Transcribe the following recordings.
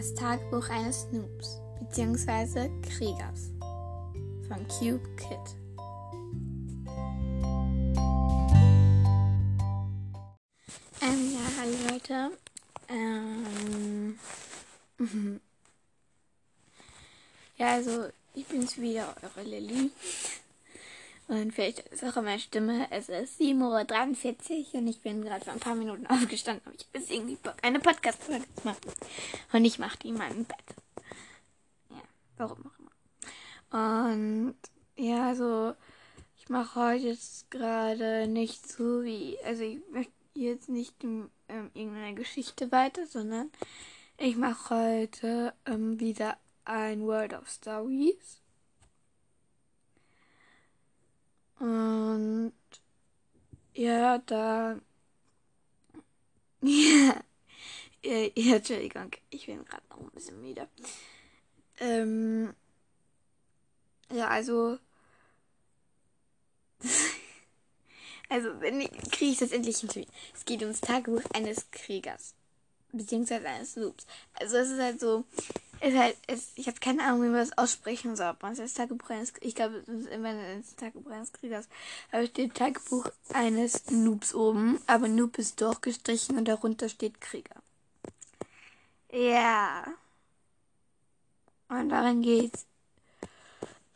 Das Tagebuch eines Noobs bzw. Kriegers von Cube Kid. Ähm, ja, hallo Leute. Ähm, ja, also ich bin's wieder, eure Lilly. Und vielleicht ist auch meine Stimme. Es ist 7.43 Uhr und ich bin gerade vor ein paar Minuten aufgestanden. Aber ich habe jetzt irgendwie Bock, eine Podcast-Folge zu machen. Und ich mache die in meinem Bett. Ja, warum auch immer. Und ja, also ich mache heute jetzt gerade nicht so wie, also ich möchte jetzt nicht ähm, irgendeine Geschichte weiter, sondern ich mache heute ähm, wieder ein World of Stories. Ja, da. ja, ja, Entschuldigung, ich bin gerade noch ein bisschen müde. Ähm, ja, also. also, wenn ich, kriege ich das endlich hinter Es geht ums Tagebuch eines Kriegers. Beziehungsweise eines Loops. Also, es ist halt so ist halt, ist, ich habe keine Ahnung, wie man das aussprechen soll. Ob man es Tagebuch ich glaube, es ist immer das Tagebuch eines Kriegers. Aber steht Tagebuch eines Noobs oben, aber Noob ist durchgestrichen und darunter steht Krieger. Ja. Und darin geht's.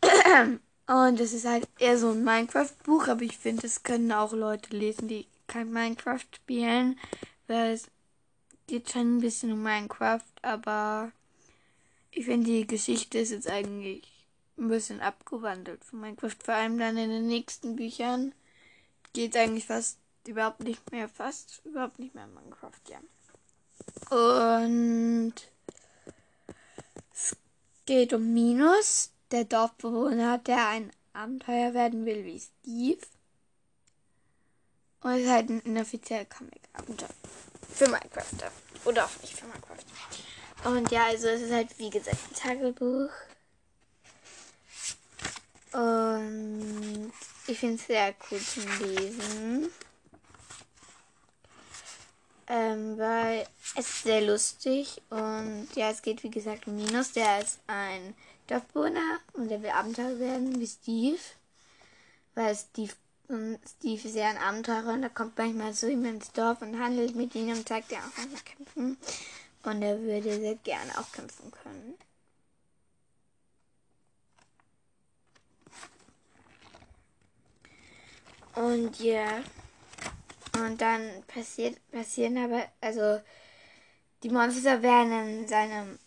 Und es ist halt eher so ein Minecraft-Buch, aber ich finde, es können auch Leute lesen, die kein Minecraft spielen, weil es geht schon ein bisschen um Minecraft, aber ich finde, die Geschichte ist jetzt eigentlich ein bisschen abgewandelt von Minecraft. Vor allem dann in den nächsten Büchern geht eigentlich fast überhaupt nicht mehr, fast überhaupt nicht mehr Minecraft, ja. Und es geht um Minus, der Dorfbewohner, der ein Abenteuer werden will wie Steve. Und es ist halt ein inoffizieller Comic-Abenteuer. Für Minecraft. Oder auch nicht für Minecraft. Und ja, also es ist halt wie gesagt ein Tagebuch. Und ich finde es sehr cool zum Lesen. Ähm, weil es ist sehr lustig und ja, es geht wie gesagt um Minus, der ist ein Dorfbewohner und der will Abenteuer werden wie Steve. Weil Steve, und Steve ist ja ein Abenteurer und er kommt manchmal zu ihm ins Dorf und handelt mit ihm und zeigt ja auch manchmal kämpfen. Und er würde sehr gerne auch kämpfen können. Und ja. Und dann passiert, passieren aber, also die Monster werden in seinem,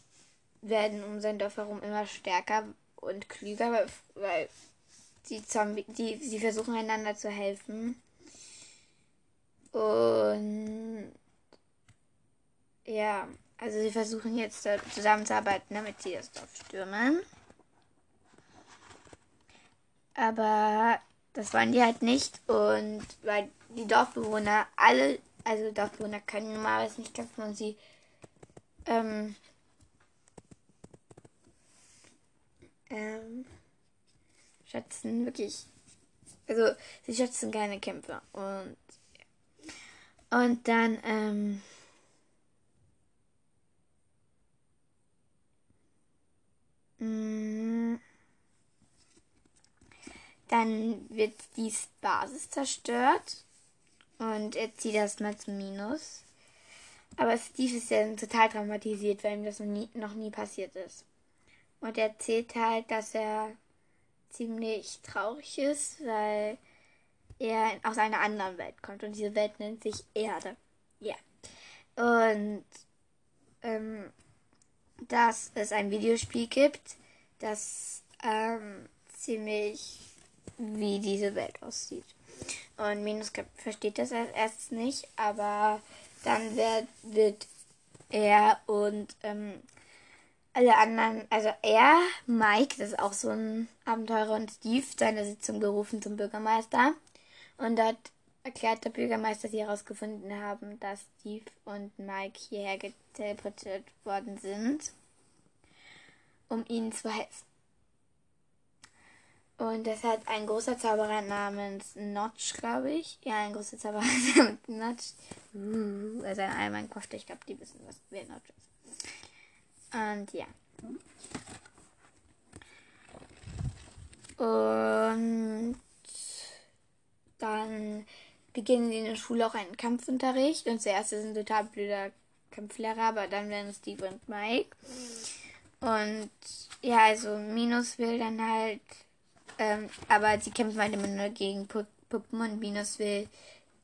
werden um sein Dorf herum immer stärker und klüger, weil, weil die Zombie, die, sie versuchen einander zu helfen. Und ja, also sie versuchen jetzt zusammenzuarbeiten, damit sie das Dorf stürmen. Aber das wollen die halt nicht. Und weil die Dorfbewohner alle, also Dorfbewohner können normalerweise nicht kämpfen und sie ähm, ähm, schätzen wirklich, also sie schätzen keine Kämpfe und und dann ähm, Dann wird die Basis zerstört und er zieht erstmal zum Minus. Aber Steve ist ja total traumatisiert, weil ihm das noch nie, noch nie passiert ist. Und er erzählt halt, dass er ziemlich traurig ist, weil er aus einer anderen Welt kommt. Und diese Welt nennt sich Erde. Ja. Und ähm, dass es ein Videospiel gibt, das ähm, ziemlich wie diese Welt aussieht. Und Minus versteht das erst nicht, aber dann wird, er und ähm, alle anderen, also er, Mike, das ist auch so ein Abenteurer, und Steve, seine Sitzung gerufen zum Bürgermeister. Und dort erklärt der Bürgermeister, dass sie herausgefunden haben, dass Steve und Mike hierher geteleportiert worden sind, um ihnen zu helfen. Und das hat ein großer Zauberer namens Notch, glaube ich. Ja, ein großer Zauberer namens Notch. Uh, also ein Allmann-Kofte. Ich glaube, die wissen, was wer Notch ist. Und ja. Und dann beginnen sie in der Schule auch einen Kampfunterricht. Und zuerst ist ein total blöder Kampflehrer, aber dann werden Steve und Mike. Und ja, also Minus will dann halt, ähm, aber sie kämpfen halt immer nur gegen Puppen und Minus will,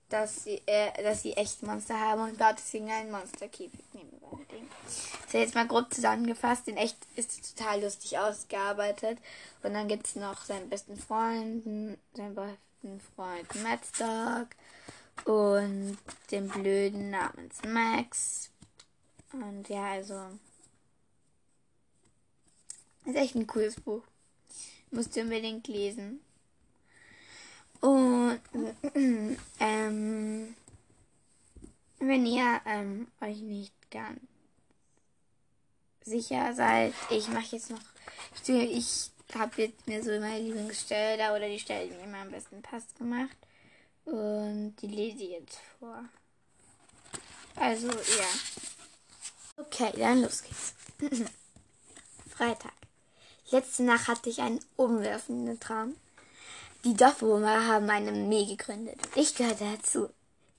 dass sie, äh, dass sie echt Monster haben und baut deswegen einen Monsterkäfig nebenbei. So, jetzt mal grob zusammengefasst. In echt ist es total lustig ausgearbeitet. Und dann gibt es noch seinen besten Freund, seinen besten Freund Madstock und den Blöden namens Max. Und ja, also. Ist echt ein cooles Buch. Musst du unbedingt lesen. Und ähm, wenn ihr ähm, euch nicht ganz sicher seid, ich mache jetzt noch, ich, habe jetzt mir so meine Lieblingsstelle da oder die Stelle, die mir am besten passt, gemacht. Und die lese ich jetzt vor. Also, ja. Okay, dann los geht's. Freitag. Letzte Nacht hatte ich einen umwerfenden Traum. Die Dorfbewohner haben eine Armee gegründet. Ich gehörte dazu.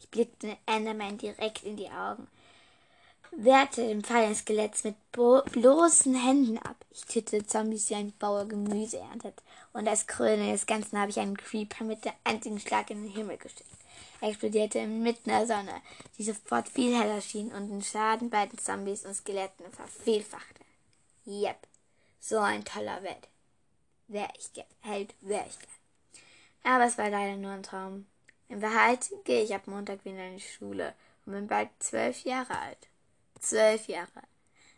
Ich blickte Enderman direkt in die Augen wehrte dem Fall eines Skeletts mit bloßen Händen ab. Ich tötete Zombies, wie ein Bauer Gemüse erntet. Und als Krone des Ganzen habe ich einen Creeper mit der einzigen Schlag in den Himmel geschickt. Er explodierte inmitten der Sonne, die sofort viel heller schien und den Schaden bei den Zombies und Skeletten vervielfachte. Yep, so ein toller Welt. Wär ich gern. Held wär ich gern. Aber es war leider nur ein Traum. In Wahrheit gehe ich ab Montag wieder in die Schule und bin bald zwölf Jahre alt zwölf Jahre.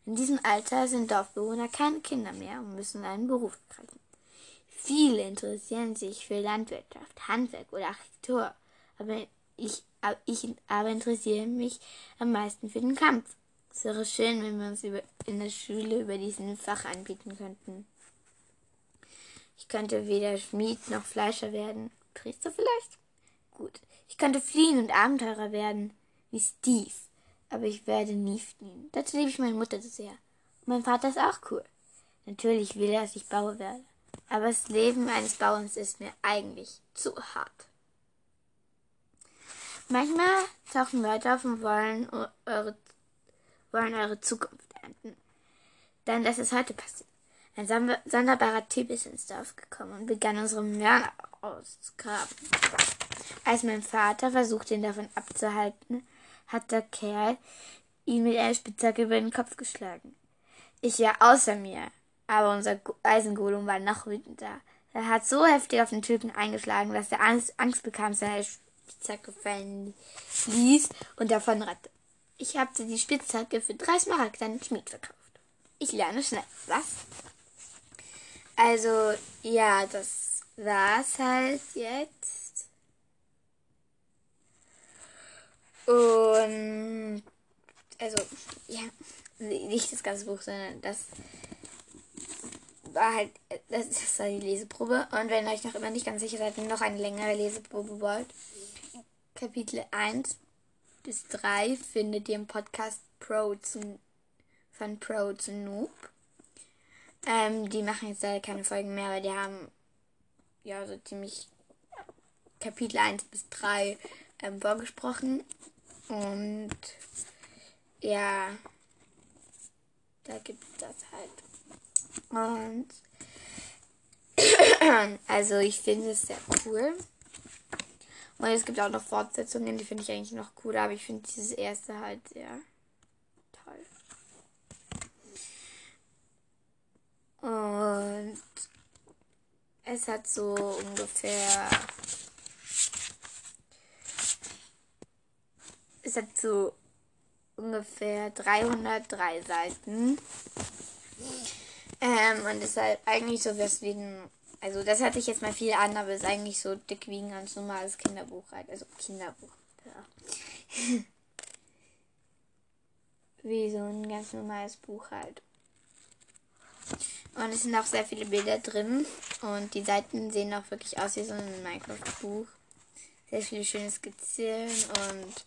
In diesem Alter sind Dorfbewohner keine Kinder mehr und müssen einen Beruf ergreifen. Viele interessieren sich für Landwirtschaft, Handwerk oder Architektur, aber ich, ich aber interessiere mich am meisten für den Kampf. Es wäre schön, wenn wir uns über, in der Schule über diesen Fach anbieten könnten. Ich könnte weder Schmied noch Fleischer werden. Priester vielleicht? Gut. Ich könnte fliehen und Abenteurer werden, wie Steve aber ich werde nie fliehen. Dazu liebe ich meine Mutter so sehr. Und mein Vater ist auch cool. Natürlich will er, dass ich Bauer werde. Aber das Leben eines Bauerns ist mir eigentlich zu hart. Manchmal tauchen Leute auf und wollen eure, wollen eure Zukunft ernten. Dann lass es heute passieren. Ein sonderbarer Typ ist ins Dorf gekommen und begann unsere Mörner auszugraben. Als mein Vater versuchte, ihn davon abzuhalten, hat der Kerl ihn mit einer Spitzhacke über den Kopf geschlagen. Ich war außer mir, aber unser Eisengolem war noch wütender. Er hat so heftig auf den Typen eingeschlagen, dass er Angst, bekam, seine Spitzhacke fallen ließ und davon rannte. Ich habe die Spitzhacke für drei Smaragd an den Schmied verkauft. Ich lerne schnell, was? Also, ja, das war's halt jetzt. Und also, ja, nicht das ganze Buch, sondern das war halt, das, das war die Leseprobe. Und wenn ihr euch noch immer nicht ganz sicher seid, noch eine längere Leseprobe wollt, Kapitel 1 bis 3 findet ihr im Podcast Pro zu, von Pro zu Noob. Ähm, die machen jetzt leider keine Folgen mehr, weil die haben ja so ziemlich Kapitel 1 bis 3 ähm, vorgesprochen. Und ja, da gibt es das halt. Und also ich finde es sehr cool. Und es gibt auch noch Fortsetzungen, die finde ich eigentlich noch cooler, aber ich finde dieses erste halt sehr toll. Und es hat so ungefähr es hat so ungefähr 303 Seiten. Ähm, und halt eigentlich so wie ein. Also, das hatte ich jetzt mal viel an, aber ist eigentlich so dick wie ein ganz normales Kinderbuch halt. Also, Kinderbuch. Ja. wie so ein ganz normales Buch halt. Und es sind auch sehr viele Bilder drin. Und die Seiten sehen auch wirklich aus wie so ein Minecraft-Buch. Sehr viele schöne Skizzen und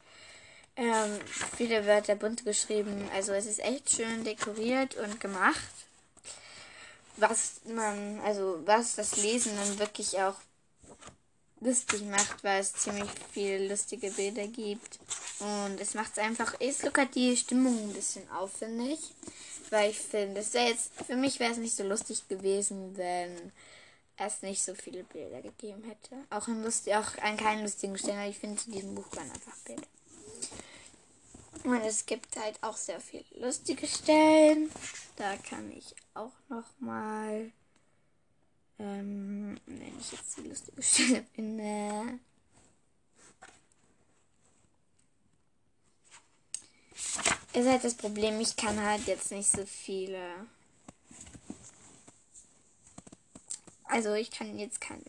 Ähm, viele Wörter bunt geschrieben. Also es ist echt schön dekoriert und gemacht. Was man, also was das Lesen dann wirklich auch lustig macht, weil es ziemlich viele lustige Bilder gibt. Und es macht es einfach, es lockert die Stimmung ein bisschen auf, finde ich. Weil ich finde, es wäre jetzt, für mich wäre es nicht so lustig gewesen, wenn es nicht so viele Bilder gegeben hätte. Auch, in lustig, auch an keinen lustigen Stellen, aber ich finde, zu diesem Buch waren einfach Bilder. Und es gibt halt auch sehr viele lustige Stellen. Da kann ich auch noch mal, ähm, wenn ich jetzt die lustige Stelle finde. Ist halt das Problem, ich kann halt jetzt nicht so viele. Also ich kann jetzt keine.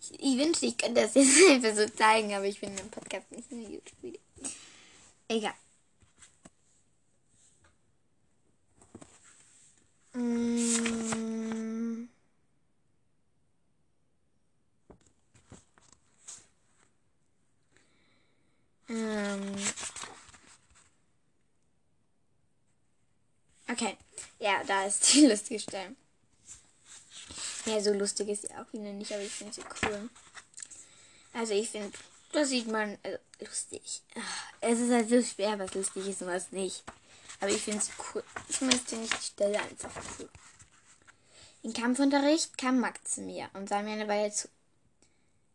Ich, ich wünschte, ich könnte das jetzt einfach so zeigen, aber ich bin im Podcast nicht in YouTube-Video. Egal. Okay. Ja, da ist die lustige Stelle. Ja, so lustig ist sie auch wieder nicht, aber ich finde sie cool. Also ich finde da sieht man, also, lustig. Es ist halt so schwer, was lustig ist und was nicht. Aber ich finde es cool. Zumindest finde ich die Stelle einfach cool. Im Kampfunterricht kam Max zu mir und sah mir eine Weile zu.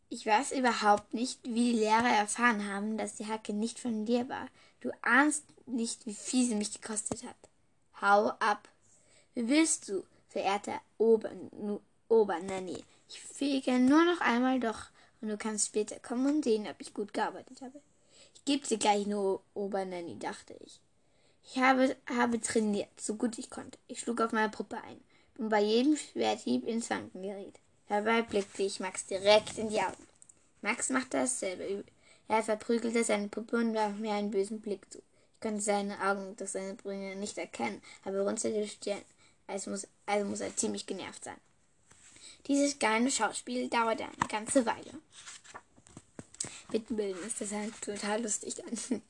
Ich weiß überhaupt nicht, wie die Lehrer erfahren haben, dass die Hacke nicht von dir war. Du ahnst nicht, wie viel sie mich gekostet hat. Hau ab. Wie willst du, verehrter Ober Obernanny? Ich fege nur noch einmal doch und du kannst später kommen und sehen, ob ich gut gearbeitet habe. Ich gebe dir gleich nur Obernanny, dachte ich. Ich habe, habe trainiert, so gut ich konnte. Ich schlug auf meine Puppe ein und bei jedem Schwerthieb ins Wanken geriet. Dabei blickte ich Max direkt in die Augen. Max machte dasselbe. Er verprügelte seine Puppe und warf mir einen bösen Blick zu. Ich konnte seine Augen durch seine Brüne nicht erkennen, aber runzelte die Stirn. Also muss, also muss er ziemlich genervt sein. Dieses kleine Schauspiel dauerte eine ganze Weile. Mit Bildern ist das halt total lustig dann.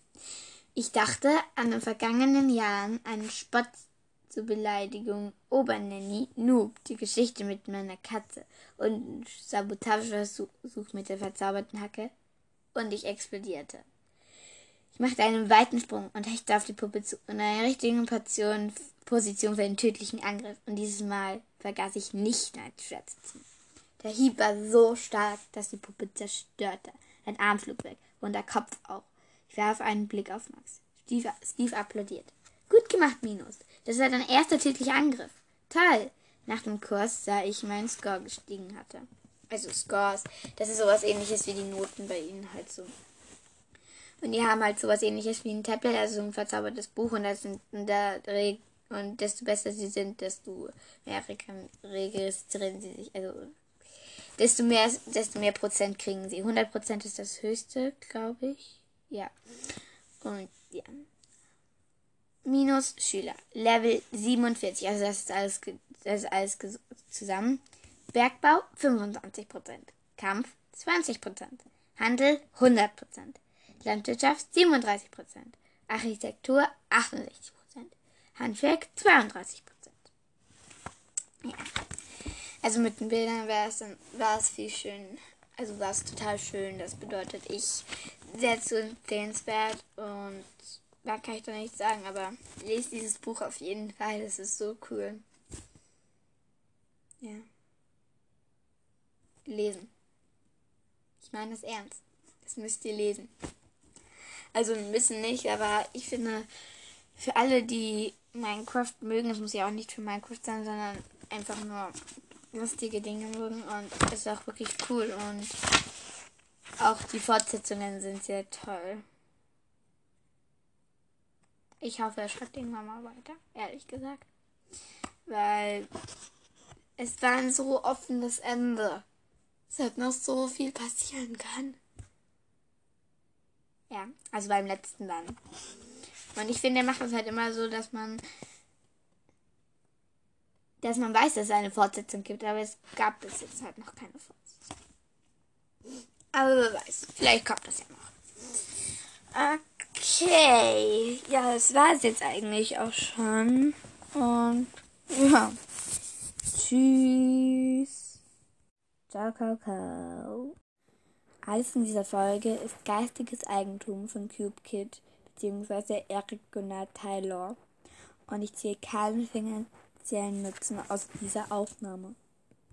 Ich dachte an den vergangenen Jahren einen Spott zur Beleidigung Obernanny, Noob, die Geschichte mit meiner Katze und Sabotageversuch mit der verzauberten Hacke und ich explodierte. Ich machte einen weiten Sprung und hechte auf die Puppe zu in einer richtigen Portion, Position für einen tödlichen Angriff und dieses Mal vergaß ich nicht ein Schwert zu ziehen. Der Hieb war so stark, dass die Puppe zerstörte. Ein Arm flog weg und der Kopf auch. Ich warf einen Blick auf Max. Steve, Steve applaudiert. Gut gemacht, Minus. Das war dein erster täglicher Angriff. Toll. Nach dem Kurs sah ich meinen Score gestiegen hatte. Also Scores, das ist sowas ähnliches wie die Noten bei ihnen halt so. Und die haben halt sowas ähnliches wie ein Tablet, also ein verzaubertes Buch und da sind da und desto besser sie sind, desto mehr registrieren sie sich. Also desto mehr, desto mehr Prozent kriegen sie. 100 Prozent ist das höchste, glaube ich. Ja. Und ja. Minus Schüler. Level 47. Also das ist alles, das ist alles zusammen. Bergbau 25%. Kampf 20%. Handel 100%. Landwirtschaft 37%. Architektur 68%. Handwerk 32% Ja. Also mit den Bildern war es war es viel schön. Also war es total schön. Das bedeutet ich sehr zu empfehlenswert und da kann ich doch nichts sagen, aber lest dieses Buch auf jeden Fall. Es ist so cool. Ja. Lesen. Ich meine das ernst. Das müsst ihr lesen. Also ein bisschen nicht, aber ich finde, für alle, die Minecraft mögen, es muss ja auch nicht für Minecraft sein, sondern einfach nur lustige Dinge mögen und es ist auch wirklich cool und auch die Fortsetzungen sind sehr toll. Ich hoffe, er schreibt irgendwann mal weiter, ehrlich gesagt. Weil es war ein so offenes Ende. Es hätte noch so viel passieren können. Ja, also beim letzten dann. Und ich finde, er macht das halt immer so, dass man dass man weiß, dass es eine Fortsetzung gibt, aber es gab bis jetzt halt noch keine Fortsetzung. Aber wer weiß, vielleicht kommt das ja noch. Okay. Ja, das war es jetzt eigentlich auch schon. Und ja. Tschüss. Ciao, Kakao. Alles in dieser Folge ist geistiges Eigentum von Cube Kid bzw. Eric Gunnar Taylor und ich ziehe keinen finanziellen Nutzen aus dieser Aufnahme.